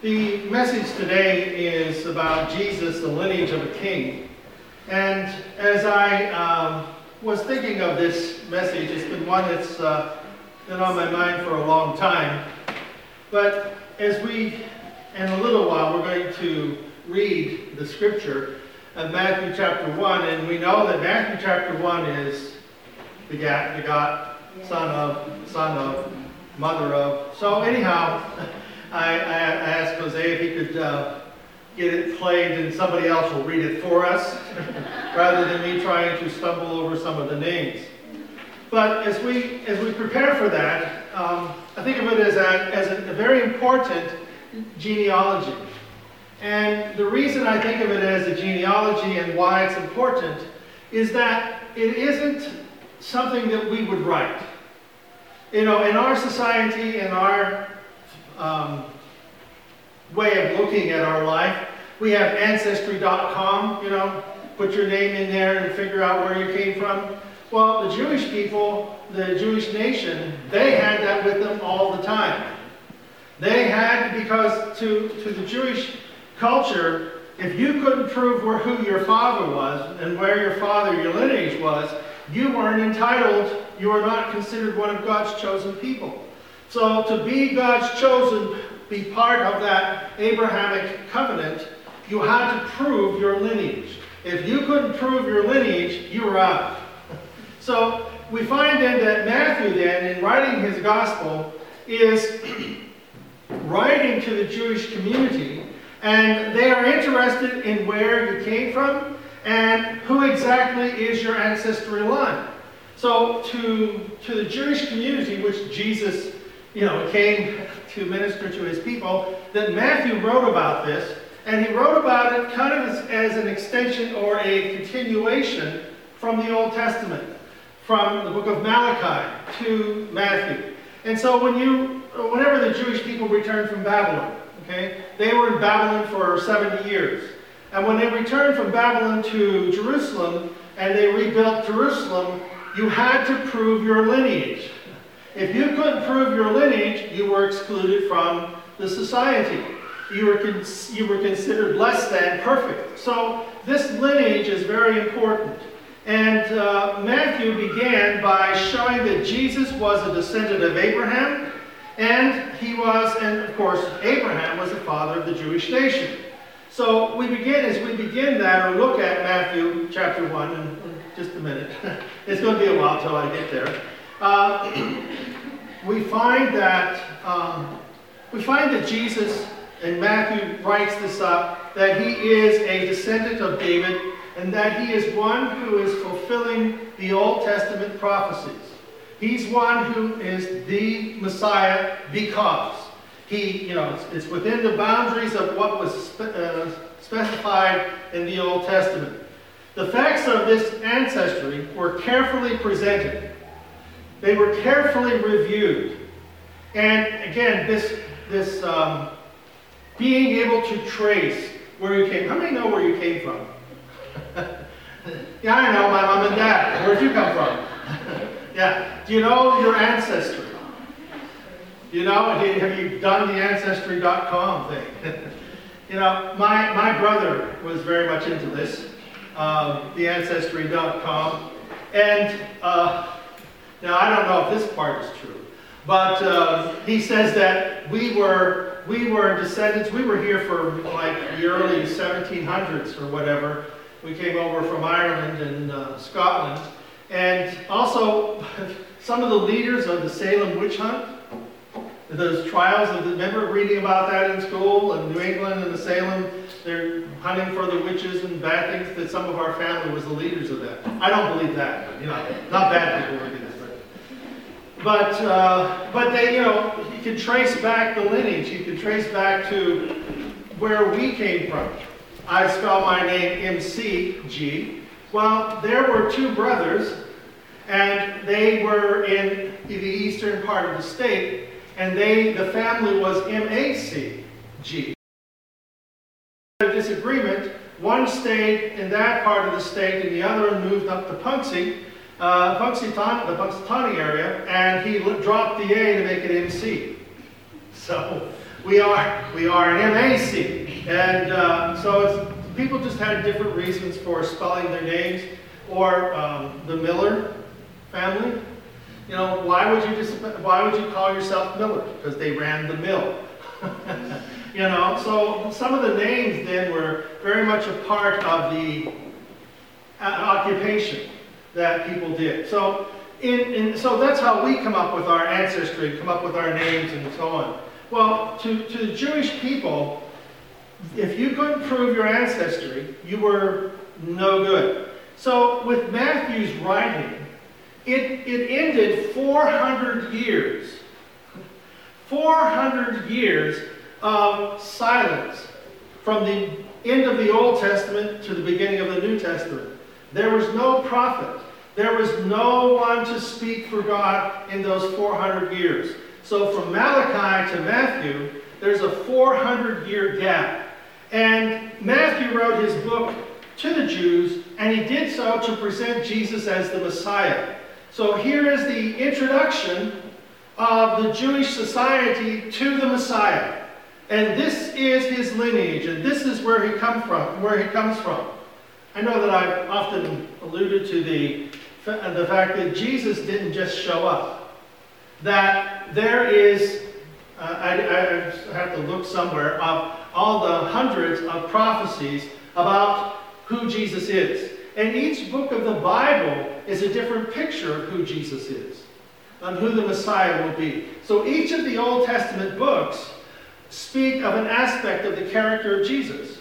The message today is about Jesus, the lineage of a king. And as I um, was thinking of this message, it's been one that's uh, been on my mind for a long time. But as we, in a little while, we're going to read the scripture of Matthew chapter 1, and we know that Matthew chapter 1 is begat, begot, son of, son of, mother of. So anyhow, I, I asked Jose if he could uh, get it played and somebody else will read it for us, rather than me trying to stumble over some of the names. But as we as we prepare for that, um, I think of it as a, as a, very important genealogy. And the reason I think of it as a genealogy and why it's important is that it isn't something that we would write. You know, in our society, in our um, way of looking at our life. We have Ancestry.com, you know, put your name in there and figure out where you came from. Well, the Jewish people, the Jewish nation, they had that with them all the time. They had, because to, to the Jewish culture, if you couldn't prove where, who your father was and where your father, your lineage was, you weren't entitled, you were not considered one of God's chosen people. So to be God's chosen, be part of that Abrahamic covenant, you had to prove your lineage. If you couldn't prove your lineage, you were out. So we find then that Matthew then, in writing his gospel, is writing to the Jewish community, and they are interested in where you came from and who exactly is your ancestry line. So to, to the Jewish community, which Jesus you know, came to minister to his people, that Matthew wrote about this, and he wrote about it kind of as, as an extension or a continuation from the Old Testament, from the book of Malachi to Matthew. And so when you, whenever the Jewish people returned from Babylon, okay, they were in Babylon for 70 years. And when they returned from Babylon to Jerusalem and they rebuilt Jerusalem, you had to prove your lineage. If you couldn't prove your lineage, you were excluded from the society. You were, you were considered less than perfect. So this lineage is very important. And uh, Matthew began by showing that Jesus was a descendant of Abraham, and he was, and of course, Abraham was the father of the Jewish nation. So we begin, as we begin that, or look at Matthew chapter 1 in, in just a minute. it's going to be a while till I get there. Uh, we find that um, we find that Jesus and Matthew writes this up that he is a descendant of David and that he is one who is fulfilling the Old Testament prophecies. He's one who is the Messiah because he, you know, it's, it's within the boundaries of what was spe uh, specified in the Old Testament. The facts of this ancestry were carefully presented they were carefully reviewed. And again, this, this um, being able to trace where you came. How many know where you came from? yeah, I know, my mom and dad. Where'd you come from? yeah. Do you know your ancestry? You know, have you done the Ancestry.com thing? you know, my, my brother was very much into this, um, the Ancestry.com. And uh, now, I don't know if this part is true, but uh, he says that we were, we were descendants, we were here for like the early 1700s or whatever. We came over from Ireland and uh, Scotland. And also, some of the leaders of the Salem witch hunt, those trials, of the, remember reading about that in school in New England and the Salem, they're hunting for the witches and bad things, that some of our family was the leaders of that. I don't believe that, you know, not bad people were but, uh, but they, you know, you can trace back the lineage. You can trace back to where we came from. I spell my name M-C-G. Well, there were two brothers, and they were in the eastern part of the state, and they, the family was M-A-C-G. A disagreement. One stayed in that part of the state, and the other moved up to Punxsutawney uh, Punxsutawney, the Punxsutawney area, and he dropped the A to make it MC. So we are we are an MAC, and uh, so people just had different reasons for spelling their names, or um, the Miller family. You know, why would you just why would you call yourself Miller? Because they ran the mill. you know, so some of the names then were very much a part of the uh, occupation that people did. So, in, in, so that's how we come up with our ancestry, come up with our names and so on. Well, to, to the Jewish people, if you couldn't prove your ancestry, you were no good. So with Matthew's writing, it, it ended 400 years. 400 years of silence from the end of the Old Testament to the beginning of the New Testament. There was no prophet. There was no one to speak for God in those 400 years. So from Malachi to Matthew, there's a 400 year gap. And Matthew wrote his book to the Jews, and he did so to present Jesus as the Messiah. So here is the introduction of the Jewish society to the Messiah. And this is his lineage, and this is where he come from, where he comes from. I know that I've often alluded to the, the fact that Jesus didn't just show up. That there is, uh, I, I have to look somewhere, of all the hundreds of prophecies about who Jesus is. And each book of the Bible is a different picture of who Jesus is and who the Messiah will be. So each of the Old Testament books speak of an aspect of the character of Jesus.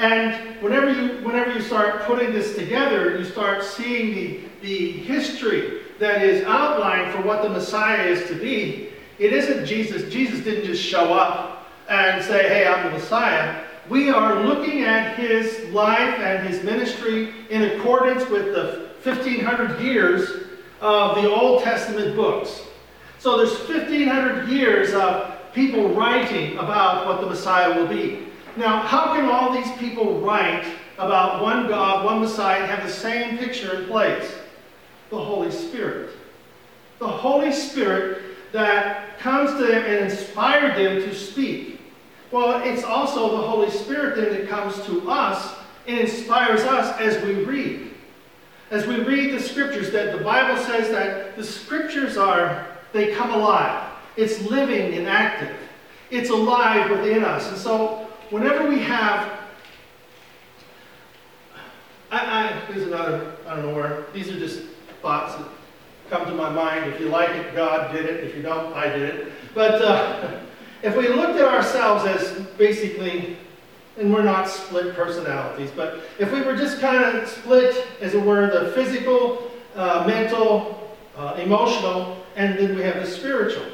And whenever you, whenever you start putting this together, you start seeing the, the history that is outlined for what the Messiah is to be. It isn't Jesus. Jesus didn't just show up and say, hey, I'm the Messiah. We are looking at his life and his ministry in accordance with the 1500 years of the Old Testament books. So there's 1500 years of people writing about what the Messiah will be. Now, how can all these people write about one God, one Messiah, have the same picture in place? The Holy Spirit. The Holy Spirit that comes to them and inspired them to speak. Well, it's also the Holy Spirit then that comes to us and inspires us as we read. As we read the scriptures, that the Bible says that the scriptures are, they come alive. It's living and active. It's alive within us. And so whenever we have I, I, here's another, I don't know where, these are just thoughts that come to my mind. If you like it, God did it. If you don't, I did it. But uh, if we looked at ourselves as basically, and we're not split personalities, but if we were just kind of split, as it were, the physical, uh, mental, uh, emotional, and then we have the spiritual.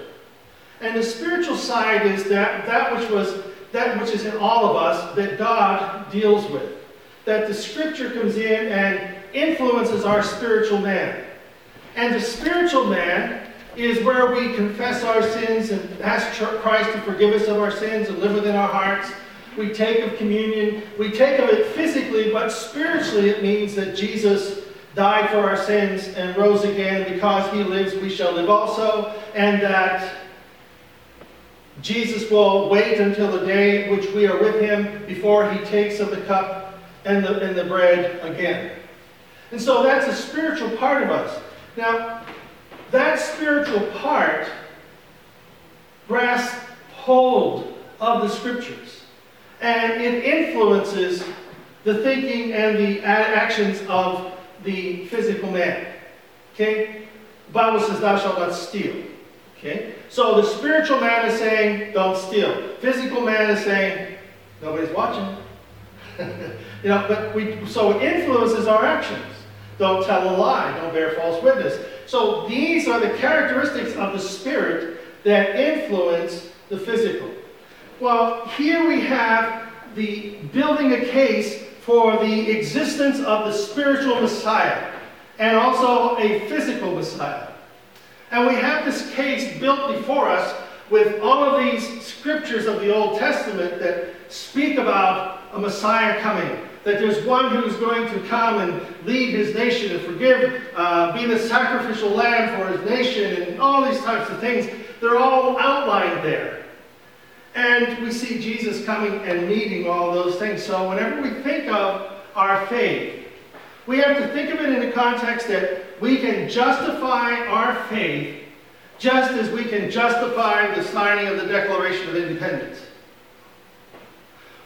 And the spiritual side is that, that which was that which is in all of us that God deals with. That the scripture comes in and influences our spiritual man. And the spiritual man is where we confess our sins and ask Christ to forgive us of our sins and live within our hearts. We take of communion. We take of it physically, but spiritually it means that Jesus died for our sins and rose again. Because he lives, we shall live also. And that Jesus will wait until the day which we are with him before he takes of the cup and the, and the bread again. And so that's a spiritual part of us. Now, that spiritual part grasps hold of the scriptures. And it influences the thinking and the actions of the physical man. Okay? The Bible says, Thou shalt not steal. Okay? So the spiritual man is saying, don't steal. Physical man is saying, nobody's watching. you know, but we so it influences our actions. Don't tell a lie, don't bear false witness. So these are the characteristics of the spirit that influence the physical. Well, here we have the building a case for the existence of the spiritual Messiah and also a physical Messiah. And we have this case built before us with all of these scriptures of the Old Testament that speak about a Messiah coming. That there's one who's going to come and lead his nation and forgive, uh, be the sacrificial lamb for his nation, and all these types of things. They're all outlined there. And we see Jesus coming and meeting all those things. So whenever we think of our faith, we have to think of it in the context that we can justify our faith just as we can justify the signing of the Declaration of Independence.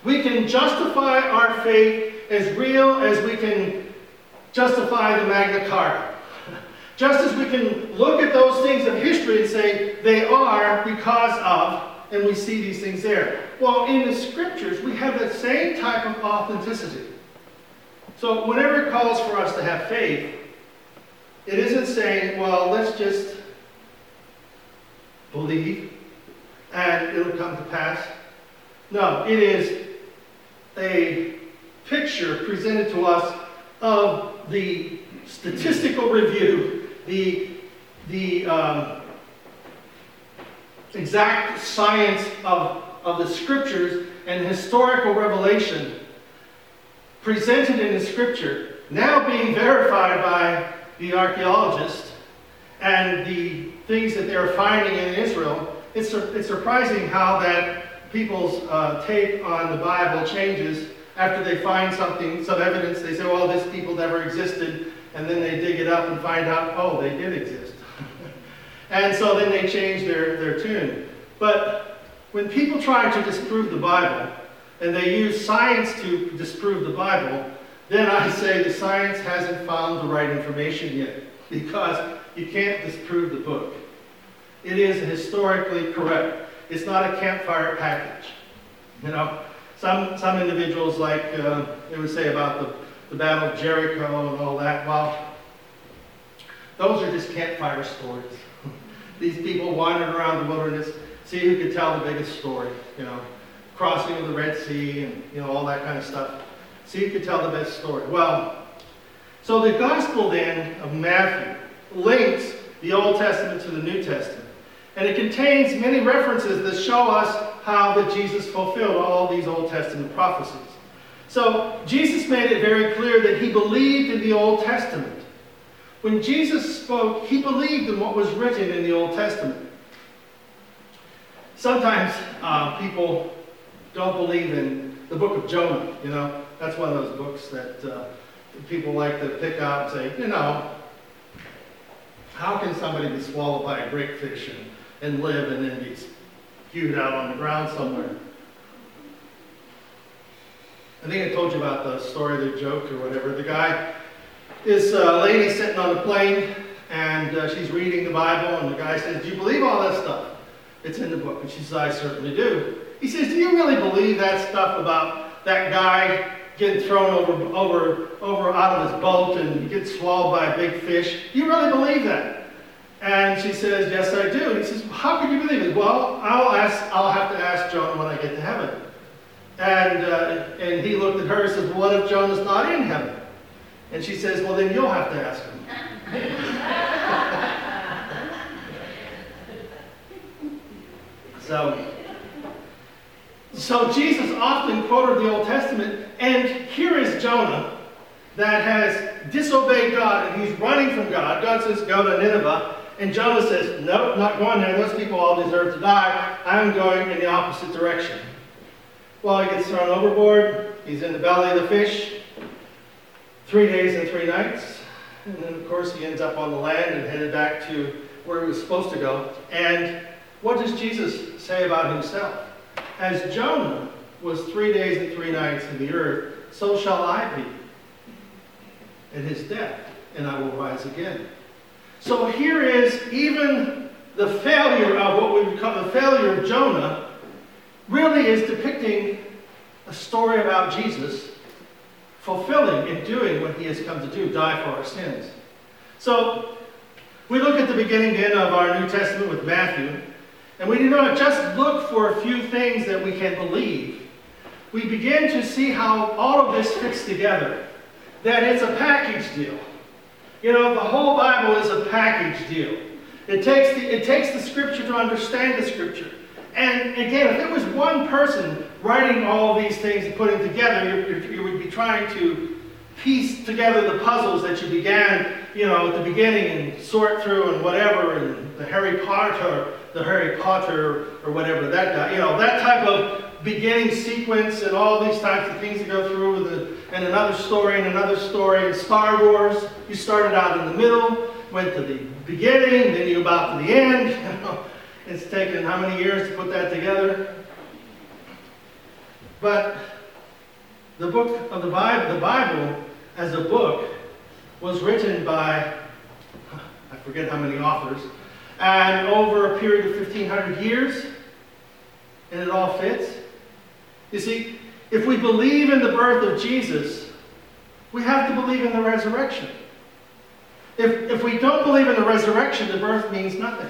We can justify our faith as real as we can justify the Magna Carta. Just as we can look at those things of history and say they are because of, and we see these things there. Well, in the scriptures, we have that same type of authenticity. So whenever it calls for us to have faith, it isn't saying, well, let's just believe and it'll come to pass. No, it is a picture presented to us of the statistical review, the, the um, exact science of, of the scriptures and historical revelation presented in the scripture, now being verified by the archaeologists and the things that they're finding in Israel, it's, it's surprising how that people's uh, take on the Bible changes after they find something, some evidence. They say, well, this people never existed, and then they dig it up and find out, oh, they did exist. and so then they change their, their tune. But when people try to disprove the Bible, and they use science to disprove the Bible, then I say the science hasn't found the right information yet because you can't disprove the book. It is historically correct. It's not a campfire package. You know, some, some individuals like uh, they would say about the, the Battle of Jericho and all that. Well, those are just campfire stories. These people wandered around the wilderness, see who could tell the biggest story. You know, crossing of the Red Sea and you know all that kind of stuff. So you could tell the best story. Well, so the Gospel then of Matthew links the Old Testament to the New Testament. And it contains many references that show us how that Jesus fulfilled all these Old Testament prophecies. So Jesus made it very clear that he believed in the Old Testament. When Jesus spoke, he believed in what was written in the Old Testament. Sometimes uh, people don't believe in the book of Jonah. You know, that's one of those books that uh, people like to pick out and say, you know, how can somebody be swallowed by a great fish and, and live and then be hewed out on the ground somewhere? I think I told you about the story of the joke or whatever. The guy, this uh, lady sitting on the plane, and uh, she's reading the Bible, and the guy says, Do you believe all that stuff? It's in the book. And she says, I certainly do. He says, Do you really believe that stuff about that guy getting thrown over, over, over out of his boat and gets swallowed by a big fish? Do you really believe that? And she says, Yes, I do. he says, How can you believe it? Well, I'll, ask, I'll have to ask Jonah when I get to heaven. And, uh, and he looked at her and says, What if Jonah's not in heaven? And she says, Well, then you'll have to ask him. so, so Jesus often quoted the Old Testament, and here is Jonah that has disobeyed God and he's running from God. God says, Go to Nineveh. And Jonah says, Nope, not going there. Those people all deserve to die. I'm going in the opposite direction. Well, he gets thrown overboard. He's in the belly of the fish. Three days and three nights. And then, of course, he ends up on the land and headed back to where he was supposed to go. And what does Jesus say about himself? As Jonah was three days and three nights in the earth, so shall I be at his death, and I will rise again. So here is even the failure of what we call the failure of Jonah really is depicting a story about Jesus fulfilling and doing what he has come to do, die for our sins. So we look at the beginning then of our New Testament with Matthew, and we do not just look for a few things that we can believe. We begin to see how all of this fits together. That it's a package deal. You know, the whole Bible is a package deal. It takes the, it takes the scripture to understand the scripture. And again, if there was one person writing all these things and putting together, you, you would be trying to piece together the puzzles that you began, you know, at the beginning and sort through and whatever, and the Harry Potter, the Harry Potter or whatever that guy, you know, that type of beginning sequence and all these types of things to go through with a, and another story and another story. And Star Wars, you started out in the middle, went to the beginning, then you about to the end. You know, it's taken how many years to put that together? But the book of the Bible, the Bible as a book, was written by I forget how many authors, and over a period of 1500 years, and it all fits. You see, if we believe in the birth of Jesus, we have to believe in the resurrection. If, if we don't believe in the resurrection, the birth means nothing.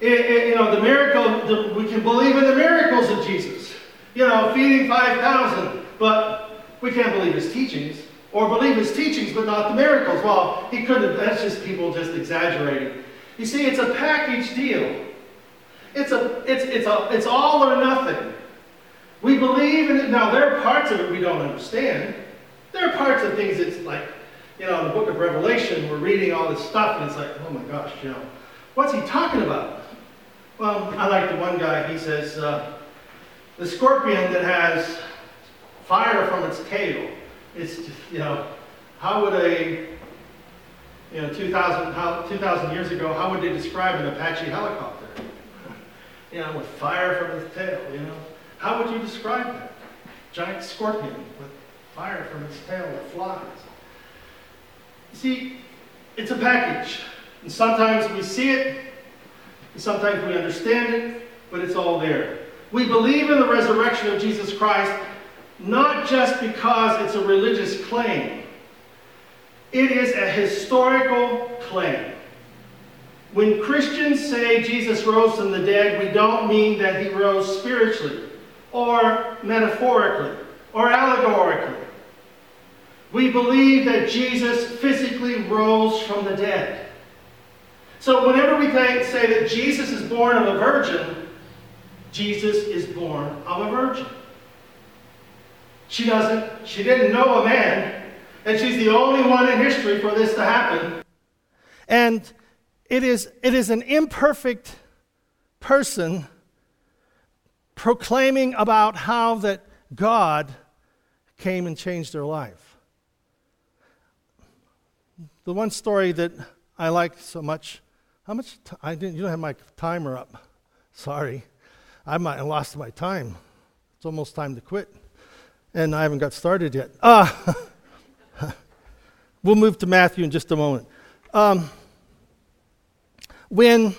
It, it, you know, the miracle, the, we can believe in the miracles of Jesus. You know, feeding 5,000, but we can't believe his teachings. Or believe his teachings, but not the miracles. Well, he couldn't, that's just people just exaggerating. You see, it's a package deal. It's, a, it's, it's, a, it's all or nothing. We believe in it. Now, there are parts of it we don't understand. There are parts of things that's like, you know, in the book of Revelation, we're reading all this stuff, and it's like, oh my gosh, you know, what's he talking about? Well, I like the one guy, he says, uh, the scorpion that has fire from its tail, it's, just, you know, how would a, you know, 2,000 2, years ago, how would they describe an Apache helicopter? you know, with fire from its tail, you know. How would you describe that? Giant scorpion with fire from its tail that flies. You see, it's a package. And sometimes we see it, and sometimes we understand it, but it's all there. We believe in the resurrection of Jesus Christ not just because it's a religious claim, it is a historical claim. When Christians say Jesus rose from the dead, we don't mean that he rose spiritually or metaphorically or allegorically. We believe that Jesus physically rose from the dead. So whenever we say that Jesus is born of a virgin, Jesus is born of a virgin. She doesn't, she didn't know a man, and she's the only one in history for this to happen. And it is, it is an imperfect person proclaiming about how that God came and changed their life. The one story that I like so much, how much t- I didn't you don't have my timer up. Sorry. I might have lost my time. It's almost time to quit. And I haven't got started yet. Uh, we'll move to Matthew in just a moment. Um, when,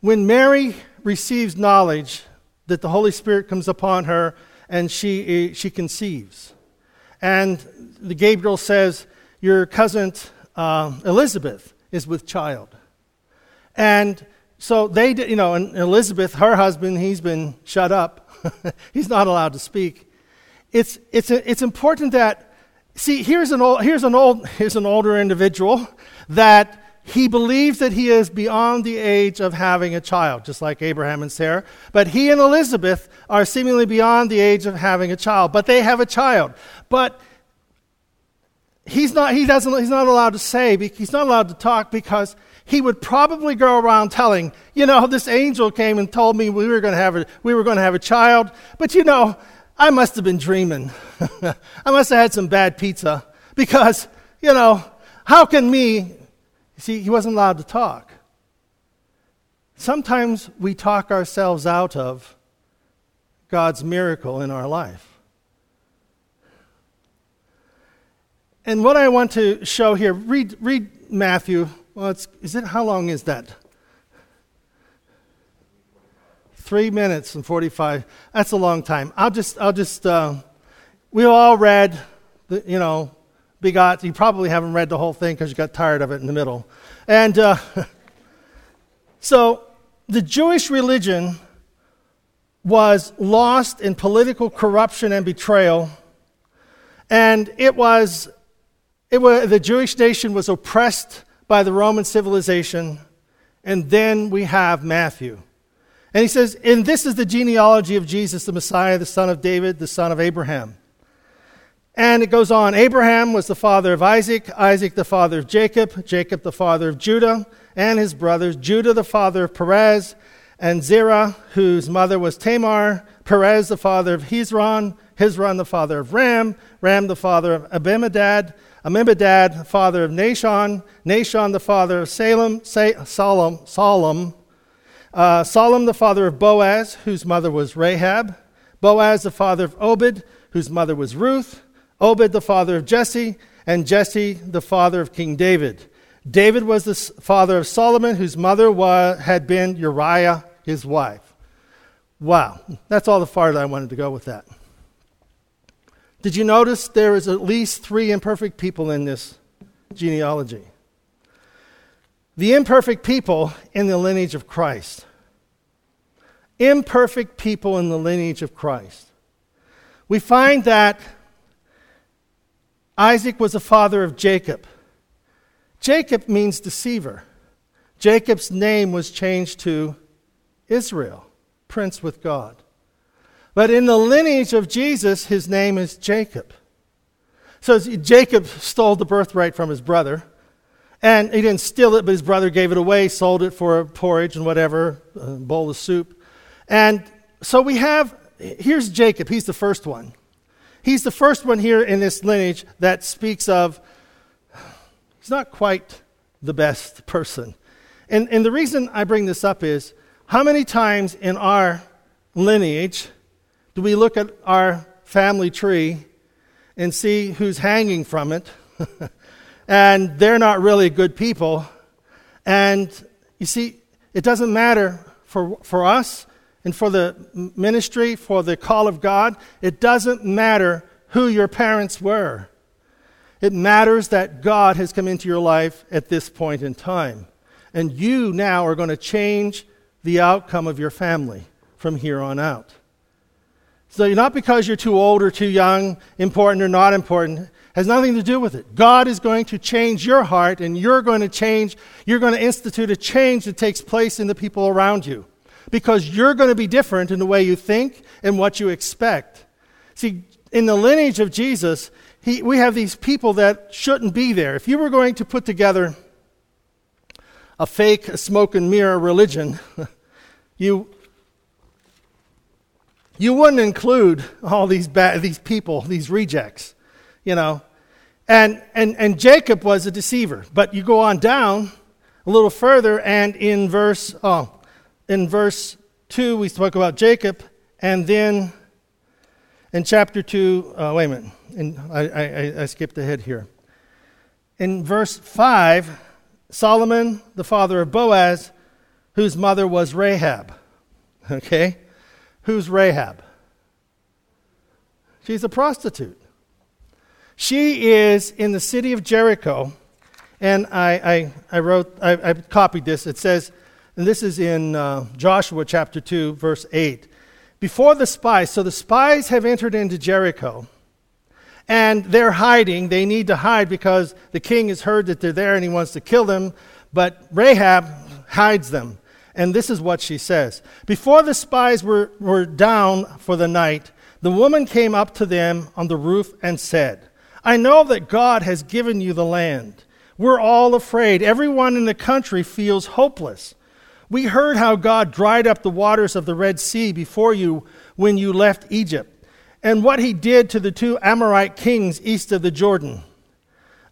when Mary receives knowledge that the Holy Spirit comes upon her and she, she conceives. And the Gabriel says, Your cousin uh, Elizabeth is with child. And so they, you know, and Elizabeth, her husband, he's been shut up. he's not allowed to speak. It's, it's, it's important that, see, here's an, old, here's, an old, here's an older individual that he believes that he is beyond the age of having a child, just like Abraham and Sarah. But he and Elizabeth are seemingly beyond the age of having a child, but they have a child. But he's not, he doesn't, he's not allowed to say, he's not allowed to talk because he would probably go around telling, you know, this angel came and told me we were going to have a, we were going to have a child, but you know, I must have been dreaming. I must have had some bad pizza because, you know, how can me see, he wasn't allowed to talk. Sometimes we talk ourselves out of God's miracle in our life. And what I want to show here, read, read Matthew. Well, it's, is it, how long is that? Three minutes and 45. That's a long time. I'll just, I'll just, uh, we all read, the, you know, begot. You probably haven't read the whole thing because you got tired of it in the middle. And uh, so the Jewish religion was lost in political corruption and betrayal. And it was, it was the Jewish nation was oppressed by the Roman civilization. And then we have Matthew. And he says, and this is the genealogy of Jesus, the Messiah, the son of David, the son of Abraham. And it goes on Abraham was the father of Isaac, Isaac the father of Jacob, Jacob the father of Judah and his brothers, Judah the father of Perez, and Zerah, whose mother was Tamar, Perez the father of Hezron, Hezron the father of Ram, Ram the father of Abinadab, The father of Nahshon, Nahshon the father of Salem, Solomon, Solomon, uh, Solomon the father of Boaz, whose mother was Rahab, Boaz the father of Obed, whose mother was Ruth, Obed the father of Jesse, and Jesse the father of King David. David was the father of Solomon, whose mother had been Uriah, his wife. Wow, that's all the farther I wanted to go with that. Did you notice there is at least three imperfect people in this genealogy? The imperfect people in the lineage of Christ. Imperfect people in the lineage of Christ. We find that Isaac was the father of Jacob. Jacob means deceiver. Jacob's name was changed to Israel, prince with God. But in the lineage of Jesus, his name is Jacob. So Jacob stole the birthright from his brother. And he didn't steal it, but his brother gave it away, sold it for porridge and whatever, a bowl of soup. And so we have, here's Jacob. He's the first one. He's the first one here in this lineage that speaks of he's not quite the best person. And, and the reason I bring this up is how many times in our lineage do we look at our family tree and see who's hanging from it? and they're not really good people. And you see, it doesn't matter for, for us and for the ministry, for the call of God, it doesn't matter who your parents were. It matters that God has come into your life at this point in time. And you now are going to change the outcome of your family from here on out. So, not because you're too old or too young, important or not important, has nothing to do with it. God is going to change your heart, and you're going to change, you're going to institute a change that takes place in the people around you. Because you're going to be different in the way you think and what you expect. See, in the lineage of Jesus, he, we have these people that shouldn't be there. If you were going to put together a fake a smoke and mirror religion, you, you wouldn't include all these, ba- these people, these rejects, you know. And, and, and Jacob was a deceiver. But you go on down a little further, and in verse, oh, in verse 2, we spoke about Jacob, and then in chapter 2, uh, wait a minute and I, I, I skipped ahead here. In verse 5, Solomon, the father of Boaz, whose mother was Rahab. Okay? Who's Rahab? She's a prostitute. She is in the city of Jericho, and I, I, I wrote, I, I, copied this. It says, and this is in uh, Joshua chapter 2, verse 8. Before the spies, so the spies have entered into Jericho, and they're hiding. They need to hide because the king has heard that they're there and he wants to kill them. But Rahab hides them. And this is what she says Before the spies were, were down for the night, the woman came up to them on the roof and said, I know that God has given you the land. We're all afraid. Everyone in the country feels hopeless. We heard how God dried up the waters of the Red Sea before you when you left Egypt and what he did to the two Amorite kings east of the Jordan,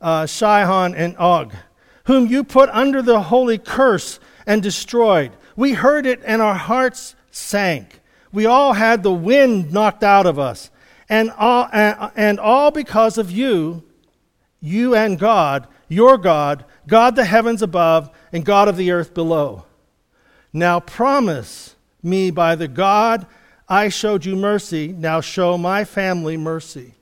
uh, Sihon and Og, whom you put under the holy curse and destroyed. We heard it and our hearts sank. We all had the wind knocked out of us. And all, and all because of you, you and God, your God, God the heavens above and God of the earth below. Now promise me by the God I showed you mercy, now show my family mercy.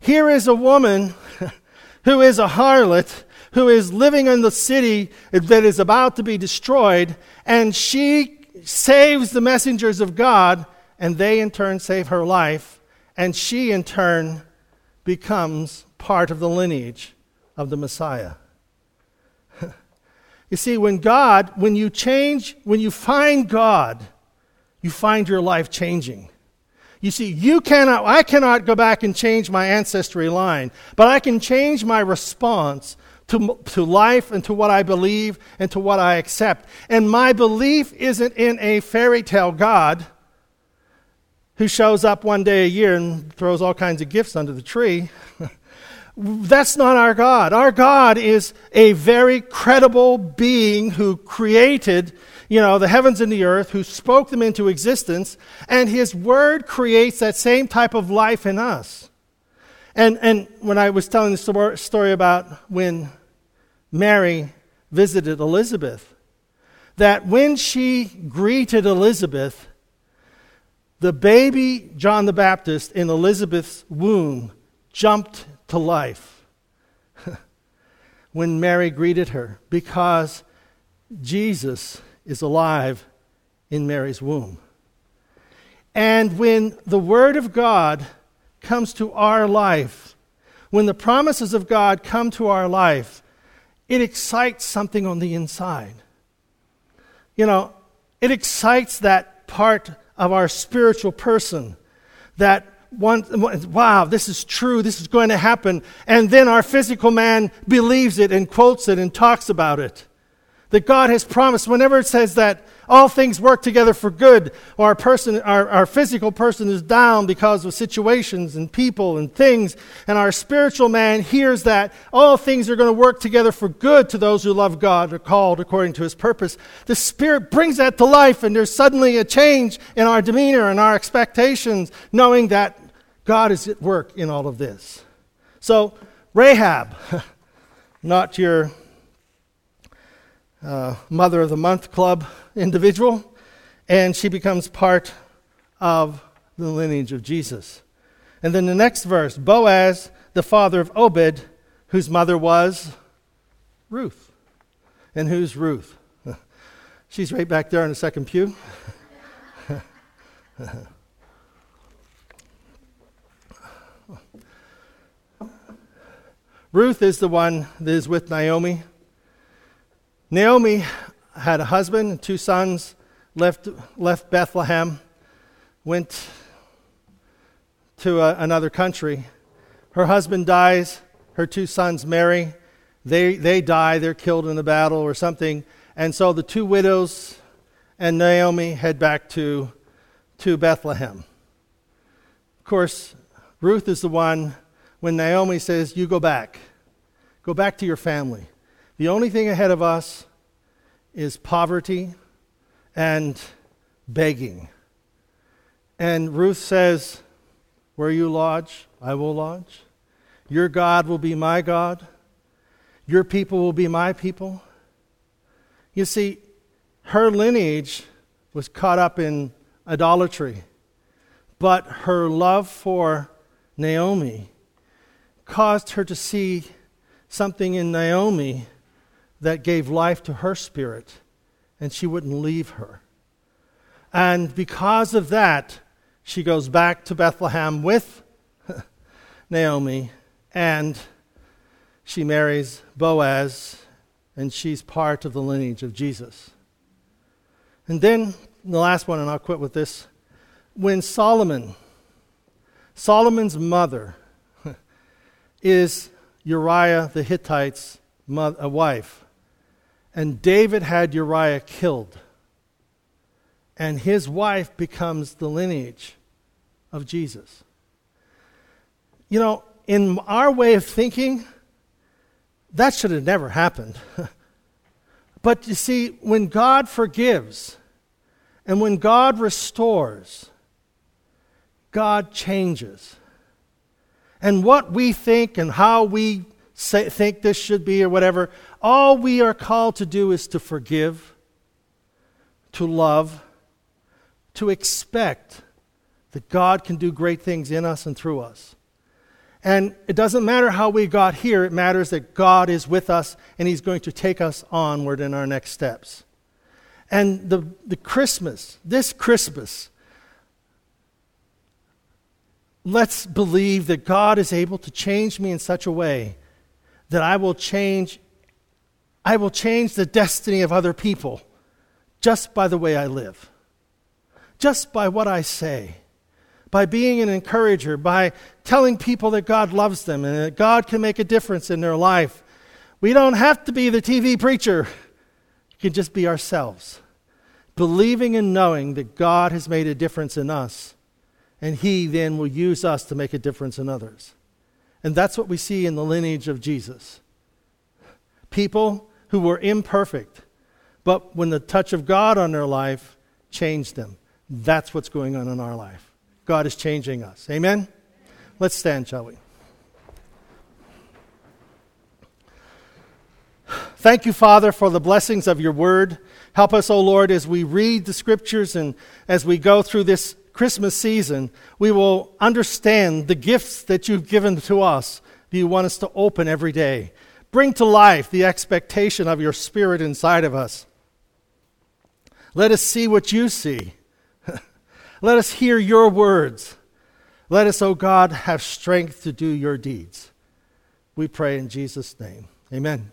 Here is a woman who is a harlot, who is living in the city that is about to be destroyed, and she saves the messengers of God, and they in turn save her life, and she in turn becomes part of the lineage of the Messiah. you see, when God, when you change, when you find God, you find your life changing. You see, you cannot, I cannot go back and change my ancestry line, but I can change my response to, to life and to what I believe and to what I accept. And my belief isn't in a fairy tale God who shows up one day a year and throws all kinds of gifts under the tree. That's not our God. Our God is a very credible being who created, you know, the heavens and the earth, who spoke them into existence, and his word creates that same type of life in us. And, and when I was telling the story about when Mary visited Elizabeth, that when she greeted Elizabeth, the baby John the Baptist in Elizabeth's womb jumped to life when Mary greeted her because Jesus is alive in Mary's womb. And when the Word of God comes to our life, when the promises of God come to our life, it excites something on the inside. You know, it excites that part of our spiritual person that wow, this is true, this is going to happen. And then our physical man believes it and quotes it and talks about it. That God has promised, whenever it says that all things work together for good, or our, person, our, our physical person is down because of situations and people and things, and our spiritual man hears that all things are going to work together for good to those who love God, are called according to his purpose. The Spirit brings that to life, and there's suddenly a change in our demeanor and our expectations, knowing that God is at work in all of this. So, Rahab, not your uh, Mother of the Month Club individual, and she becomes part of the lineage of Jesus. And then the next verse Boaz, the father of Obed, whose mother was Ruth. And who's Ruth? She's right back there in the second pew. Ruth is the one that is with Naomi. Naomi had a husband and two sons, left, left Bethlehem, went to a, another country. Her husband dies, her two sons marry. They, they die, they're killed in the battle or something. And so the two widows and Naomi head back to, to Bethlehem. Of course, Ruth is the one when Naomi says, You go back. Go back to your family. The only thing ahead of us is poverty and begging. And Ruth says, Where you lodge, I will lodge. Your God will be my God. Your people will be my people. You see, her lineage was caught up in idolatry, but her love for Naomi caused her to see something in Naomi that gave life to her spirit, and she wouldn't leave her. And because of that, she goes back to Bethlehem with Naomi, and she marries Boaz, and she's part of the lineage of Jesus. And then the last one, and I'll quit with this. When Solomon, Solomon's mother, is Uriah the Hittite's mother, wife. And David had Uriah killed. And his wife becomes the lineage of Jesus. You know, in our way of thinking, that should have never happened. but you see, when God forgives and when God restores, God changes and what we think and how we say, think this should be or whatever, all we are called to do is to forgive, to love, to expect that God can do great things in us and through us. And it doesn't matter how we got here, it matters that God is with us and He's going to take us onward in our next steps. And the, the Christmas, this Christmas, let's believe that God is able to change me in such a way that I will change I will change the destiny of other people just by the way I live. Just by what I say. by being an encourager, by telling people that God loves them and that God can make a difference in their life. We don't have to be the TV preacher, we can just be ourselves, believing and knowing that God has made a difference in us, and He then will use us to make a difference in others. And that's what we see in the lineage of Jesus. People who were imperfect, but when the touch of God on their life changed them. That's what's going on in our life. God is changing us. Amen? Let's stand, shall we? Thank you, Father, for the blessings of your word. Help us, O oh Lord, as we read the scriptures and as we go through this Christmas season, we will understand the gifts that you've given to us that you want us to open every day. Bring to life the expectation of your spirit inside of us. Let us see what you see. Let us hear your words. Let us, O oh God, have strength to do your deeds. We pray in Jesus' name. Amen.